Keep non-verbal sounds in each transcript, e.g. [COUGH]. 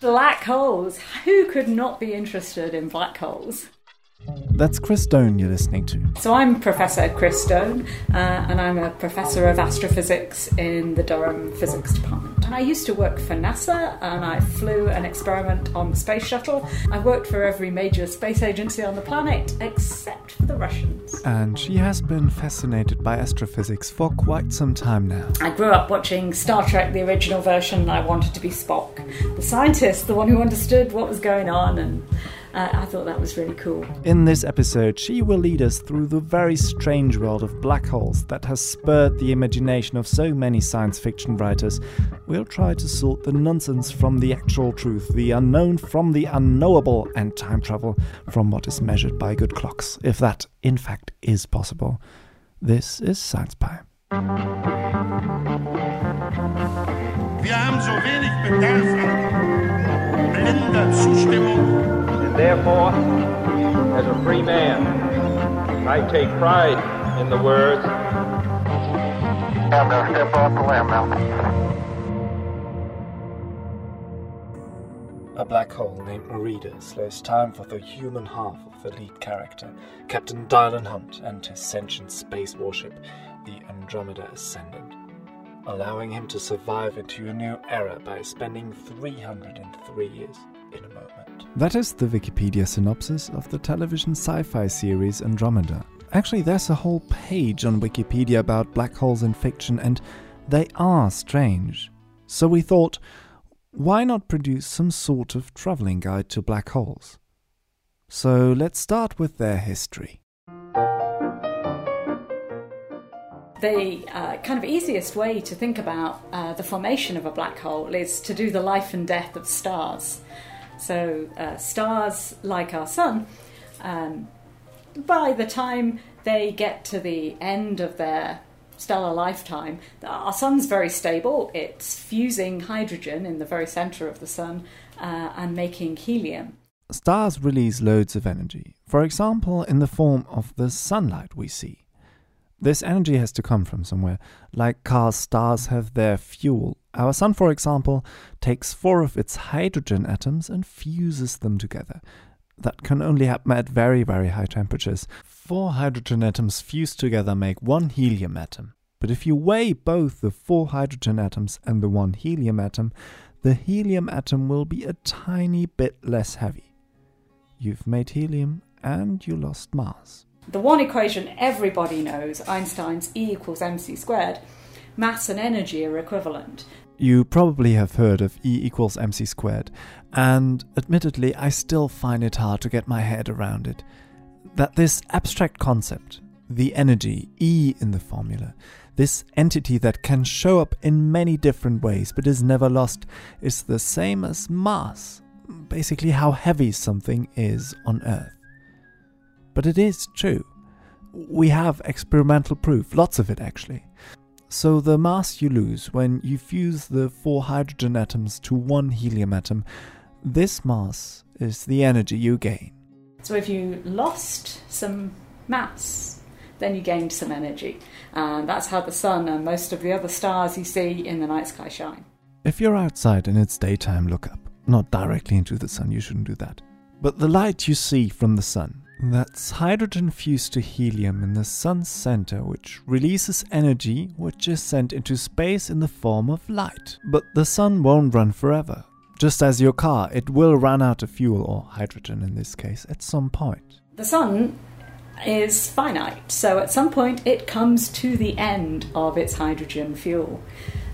Black holes. Who could not be interested in black holes? That's Chris Done you're listening to. So, I'm Professor Chris Done, uh, and I'm a professor of astrophysics in the Durham Physics Department. And I used to work for NASA, and I flew an experiment on the space shuttle. I worked for every major space agency on the planet, except the Russians. And she has been fascinated by astrophysics for quite some time now. I grew up watching Star Trek, the original version, and I wanted to be Spock, the scientist, the one who understood what was going on and uh, I thought that was really cool. In this episode, she will lead us through the very strange world of black holes that has spurred the imagination of so many science fiction writers. We'll try to sort the nonsense from the actual truth, the unknown from the unknowable, and time travel from what is measured by good clocks, if that, in fact, is possible. This is Science Pie. Wir haben so wenig Bedarf an blinder Zustimmung Therefore, as a free man, I take pride in the words. To step off the limb now. A black hole named Merida slows time for the human half of the lead character, Captain Dylan Hunt, and his sentient space warship, the Andromeda Ascendant, allowing him to survive into a new era by spending 303 years in a moment. That is the Wikipedia synopsis of the television sci fi series Andromeda. Actually, there's a whole page on Wikipedia about black holes in fiction, and they are strange. So we thought, why not produce some sort of traveling guide to black holes? So let's start with their history. The uh, kind of easiest way to think about uh, the formation of a black hole is to do the life and death of stars. So, uh, stars like our sun, um, by the time they get to the end of their stellar lifetime, our sun's very stable. It's fusing hydrogen in the very center of the sun uh, and making helium. Stars release loads of energy, for example, in the form of the sunlight we see. This energy has to come from somewhere. Like cars, stars have their fuel. Our sun, for example, takes four of its hydrogen atoms and fuses them together. That can only happen at very, very high temperatures. Four hydrogen atoms fused together make one helium atom. But if you weigh both the four hydrogen atoms and the one helium atom, the helium atom will be a tiny bit less heavy. You've made helium and you lost mass. The one equation everybody knows, Einstein's E equals mc squared, mass and energy are equivalent. You probably have heard of E equals mc squared, and admittedly, I still find it hard to get my head around it. That this abstract concept, the energy, E in the formula, this entity that can show up in many different ways but is never lost, is the same as mass, basically, how heavy something is on Earth. But it is true. We have experimental proof, lots of it actually. So the mass you lose when you fuse the four hydrogen atoms to one helium atom, this mass is the energy you gain. So if you lost some mass, then you gained some energy. And that's how the sun and most of the other stars you see in the night sky shine. If you're outside and it's daytime, look up. Not directly into the sun, you shouldn't do that. But the light you see from the sun that's hydrogen fused to helium in the sun's center, which releases energy which is sent into space in the form of light. But the sun won't run forever. Just as your car, it will run out of fuel, or hydrogen in this case, at some point. The sun is finite, so at some point it comes to the end of its hydrogen fuel.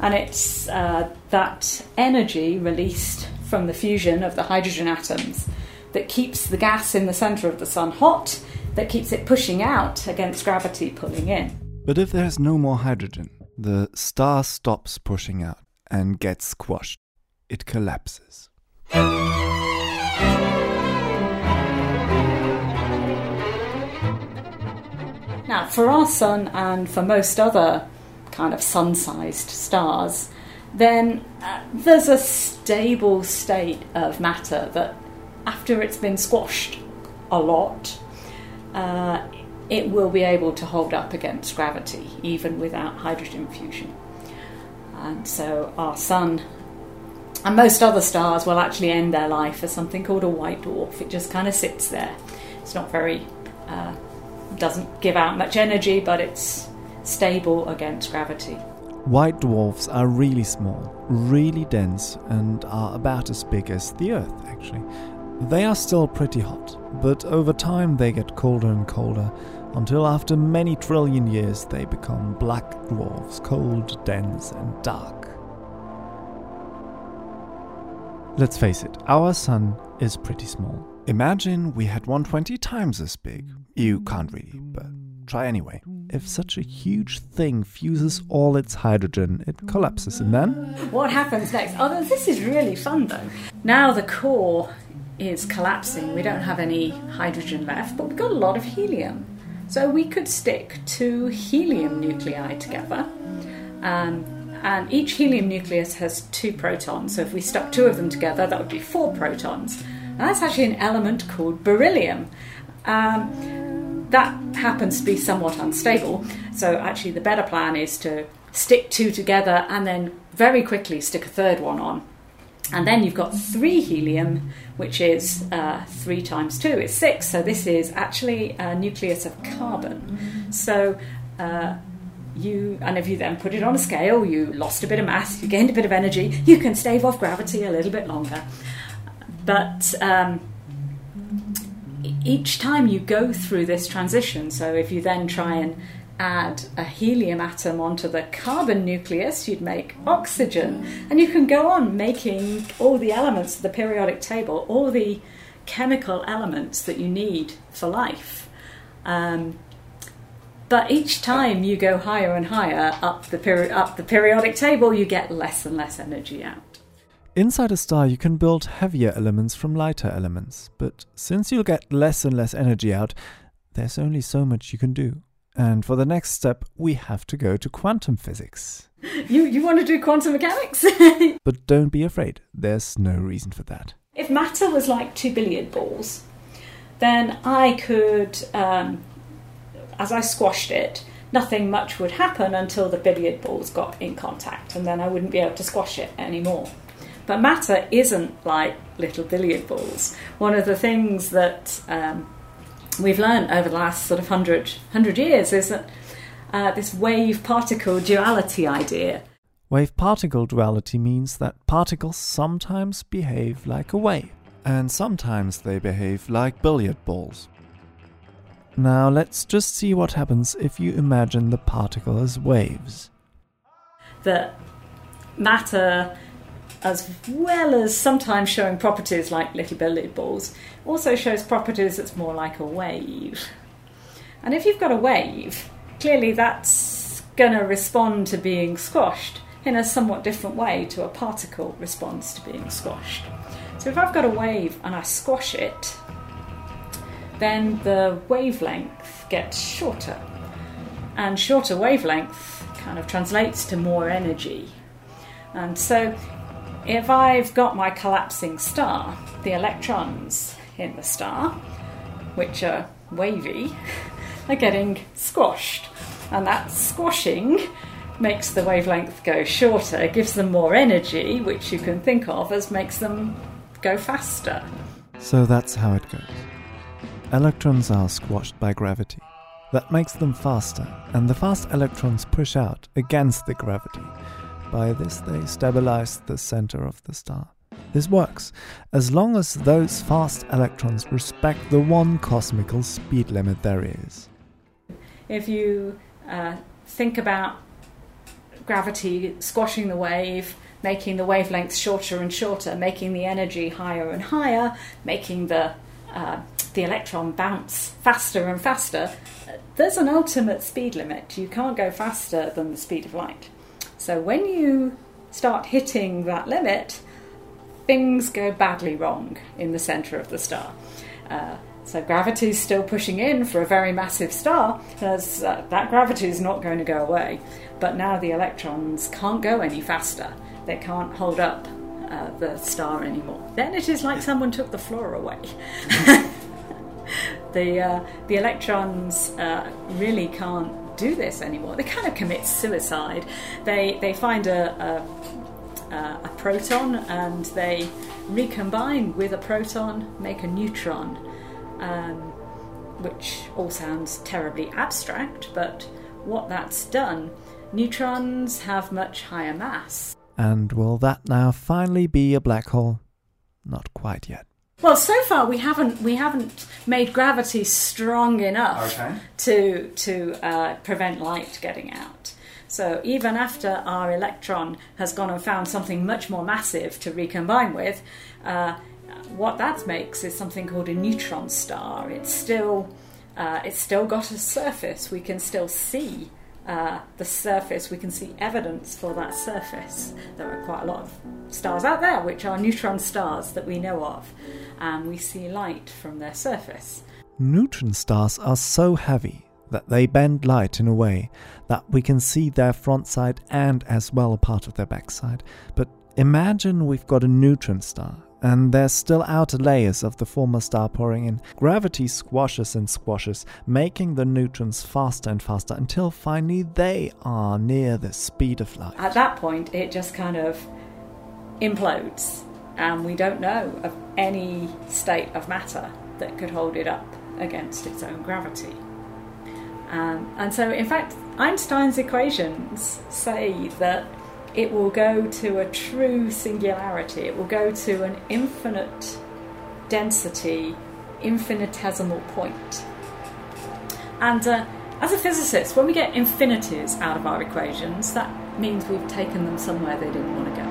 And it's uh, that energy released from the fusion of the hydrogen atoms that keeps the gas in the centre of the sun hot, that keeps it pushing out against gravity pulling in. But if there's no more hydrogen, the star stops pushing out and gets squashed. It collapses. Now, for our sun and for most other kind of sun sized stars, then uh, there's a stable state of matter that after it's been squashed a lot, uh, it will be able to hold up against gravity even without hydrogen fusion. And so our sun And most other stars will actually end their life as something called a white dwarf. It just kind of sits there. It's not very, uh, doesn't give out much energy, but it's stable against gravity. White dwarfs are really small, really dense, and are about as big as the Earth, actually. They are still pretty hot, but over time they get colder and colder until after many trillion years they become black dwarfs, cold, dense, and dark. Let's face it, our sun is pretty small. Imagine we had 120 times as big. You can't really, but try anyway. If such a huge thing fuses all its hydrogen, it collapses, and then What happens next? Oh, this is really fun though. Now the core is collapsing. We don't have any hydrogen left, but we've got a lot of helium. So we could stick two helium nuclei together. Um, and each helium nucleus has two protons. So if we stuck two of them together, that would be four protons. And that's actually an element called beryllium. Um, that happens to be somewhat unstable. So actually, the better plan is to stick two together and then very quickly stick a third one on. And then you've got three helium, which is uh, three times two it's six. So this is actually a nucleus of carbon. So uh, you, and if you then put it on a scale, you lost a bit of mass, you gained a bit of energy, you can stave off gravity a little bit longer. But um, each time you go through this transition, so if you then try and add a helium atom onto the carbon nucleus, you'd make oxygen. And you can go on making all the elements of the periodic table, all the chemical elements that you need for life. Um, but each time you go higher and higher up the, peri- up the periodic table, you get less and less energy out. Inside a star, you can build heavier elements from lighter elements, but since you'll get less and less energy out, there's only so much you can do. And for the next step, we have to go to quantum physics. [LAUGHS] You, you want to do quantum mechanics? [LAUGHS] But don't be afraid, there's no reason for that. if matter was like two billiard balls, then I could, um, as I squashed it, nothing much would happen until the billiard balls got in contact, and then I wouldn't be able to squash it anymore. But matter isn't like little billiard balls. One of the things that um, we've learned over the last sort of hundred hundred years is that uh, this wave particle duality idea. Wave particle duality means that particles sometimes behave like a wave, and sometimes they behave like billiard balls. Now let's just see what happens if you imagine the particle as waves. that matter, as well as sometimes showing properties like little billiard balls, also shows properties that's more like a wave. And if you've got a wave, clearly that's going to respond to being squashed in a somewhat different way to a particle responds to being squashed. So if I've got a wave and I squash it, then the wavelength gets shorter. And shorter wavelength kind of translates to more energy. And so if I've got my collapsing star, the electrons in the star, which are wavy, [LAUGHS] are getting squashed. And that squashing makes the wavelength go shorter, gives them more energy, which you can think of as makes them go faster. So that's how it goes. Electrons are squashed by gravity. That makes them faster, and the fast electrons push out against the gravity. By this, they stabilize the center of the star. This works as long as those fast electrons respect the one cosmical speed limit there is. If you uh, think about gravity squashing the wave, making the wavelengths shorter and shorter, making the energy higher and higher, making the uh, the electron bounce faster and faster, there's an ultimate speed limit. You can't go faster than the speed of light. So when you start hitting that limit, things go badly wrong in the center of the star. Uh, so gravity's still pushing in for a very massive star. Uh, that gravity is not going to go away. But now the electrons can't go any faster. They can't hold up uh, the star anymore. Then it is like someone took the floor away. [LAUGHS] the uh, the electrons uh, really can't do this anymore. They kind of commit suicide. They they find a, a a proton and they recombine with a proton, make a neutron, um, which all sounds terribly abstract, but what that's done, neutrons have much higher mass. And will that now finally be a black hole? Not quite yet. Well, so far we haven't we haven't made gravity strong enough Okay. to to uh, prevent light getting out. So even after our electron has gone and found something much more massive to recombine with, uh, what that makes is something called a neutron star. It's still uh, it's still got a surface. We can still see uh, the surface. We can see evidence for that surface. There are quite a lot of stars out there which are neutron stars that we know of, and we see light from their surface. Neutron stars are so heavy that they bend light in a way that we can see their front side and as well a part of their backside. But imagine we've got a neutron star and there's still outer layers of the former star pouring in. Gravity squashes and squashes, making the neutrons faster and faster until finally they are near the speed of light. At that point, it just kind of implodes, and we don't know of any state of matter that could hold it up against its own gravity. Um, and so, in fact, Einstein's equations say that it will go to a true singularity, it will go to an infinite density, infinitesimal point. And uh, as a physicist, when we get infinities out of our equations, that means we've taken them somewhere they didn't want to go.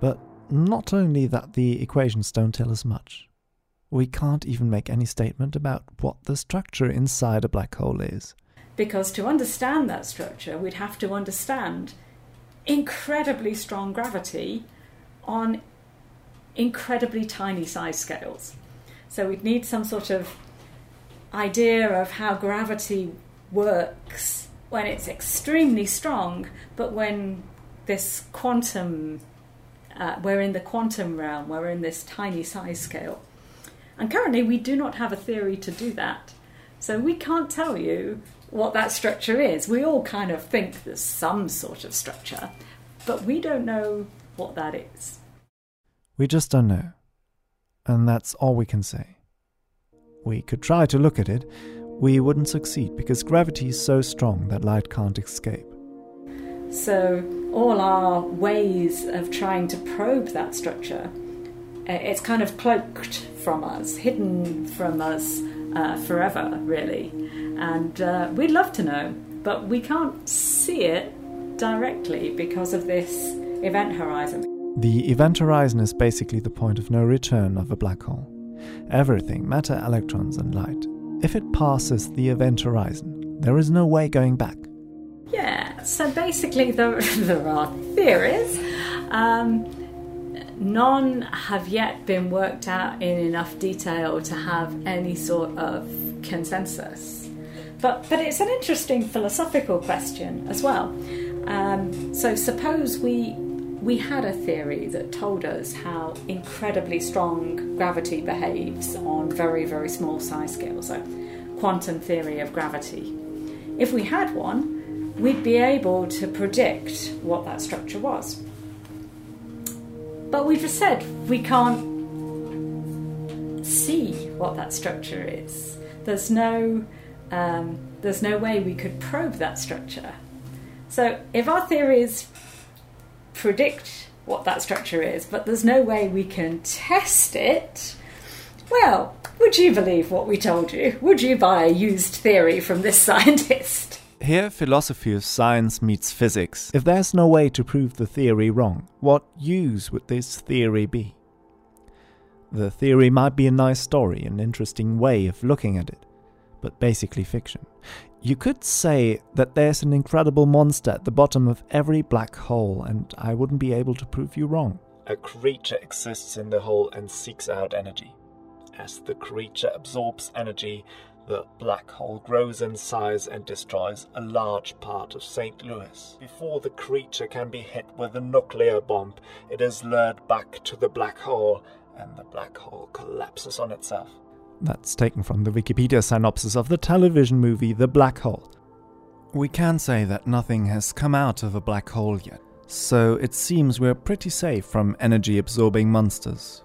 But not only that the equations don't tell us much, we can't even make any statement about what the structure inside a black hole is. Because to understand that structure, we'd have to understand incredibly strong gravity on incredibly tiny size scales. So we'd need some sort of idea of how gravity works when it's extremely strong, but when this quantum, uh, we're in the quantum realm, we're in this tiny size scale. And currently, we do not have a theory to do that. So we can't tell you what that structure is. We all kind of think there's some sort of structure, but we don't know what that is. We just don't know. And that's all we can say. We could try to look at it, we wouldn't succeed because gravity is so strong that light can't escape. So, all our ways of trying to probe that structure, it's kind of cloaked from us, hidden from us uh, forever, really. And uh, we'd love to know, but we can't see it directly because of this event horizon. The event horizon is basically the point of no return of a black hole. Everything, matter, electrons, and light, if it passes the event horizon, there is no way going back. Yeah, so basically, there, [LAUGHS] there are theories. Um, none have yet been worked out in enough detail to have any sort of consensus. But, but it's an interesting philosophical question as well. Um, so, suppose we, we had a theory that told us how incredibly strong gravity behaves on very, very small size scales, so quantum theory of gravity. If we had one, we'd be able to predict what that structure was. But we've just said we can't see what that structure is. There's no, um, there's no way we could probe that structure. So if our theories predict what that structure is, but there's no way we can test it, well, would you believe what we told you? Would you buy a used theory from this [LAUGHS] scientist? Here, philosophy of science meets physics. If there's no way to prove the theory wrong, what use would this theory be? The theory might be a nice story, an interesting way of looking at it, but basically fiction. You could say that there's an incredible monster at the bottom of every black hole, and I wouldn't be able to prove you wrong. A creature exists in the hole and seeks out energy. As the creature absorbs energy, the black hole grows in size and destroys a large part of St. Louis. Before the creature can be hit with a nuclear bomb, it is lured back to the black hole, and the black hole collapses on itself. That's taken from the Wikipedia synopsis of the television movie The Black Hole. We can say that nothing has come out of a black hole yet, so it seems we're pretty safe from energy absorbing monsters.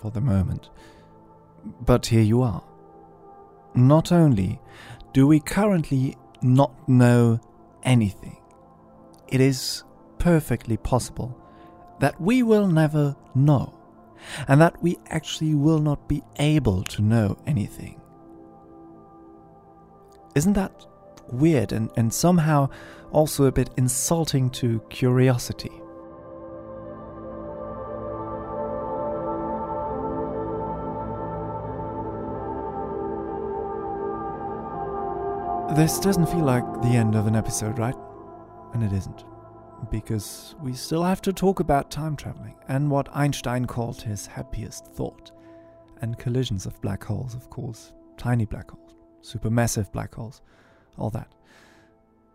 For the moment. But here you are. Not only do we currently not know anything, it is perfectly possible that we will never know, and that we actually will not be able to know anything. Isn't that weird and, and somehow also a bit insulting to curiosity? This doesn't feel like the end of an episode, right? And it isn't. Because we still have to talk about time traveling and what Einstein called his happiest thought. And collisions of black holes, of course. Tiny black holes, supermassive black holes, all that.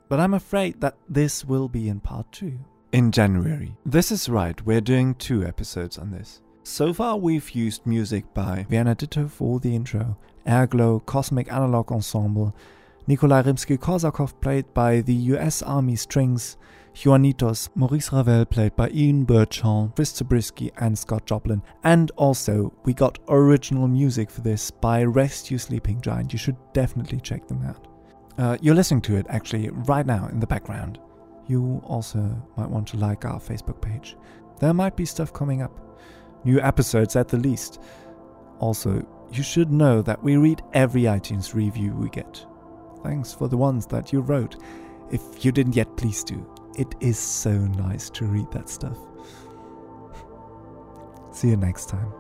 But I'm afraid that this will be in part two. In January. This is right, we're doing two episodes on this. So far, we've used music by Werner Ditto for the intro, Airglow, Cosmic Analog Ensemble, Nikolai Rimsky-Korsakov played by the US Army Strings, Juanitos, Maurice Ravel played by Ian Birchall, Chris Zabriskie and Scott Joplin, and also we got original music for this by You Sleeping Giant. You should definitely check them out. Uh, you're listening to it actually right now in the background. You also might want to like our Facebook page. There might be stuff coming up, new episodes at the least. Also, you should know that we read every iTunes review we get. Thanks for the ones that you wrote. If you didn't yet, please do. It is so nice to read that stuff. See you next time.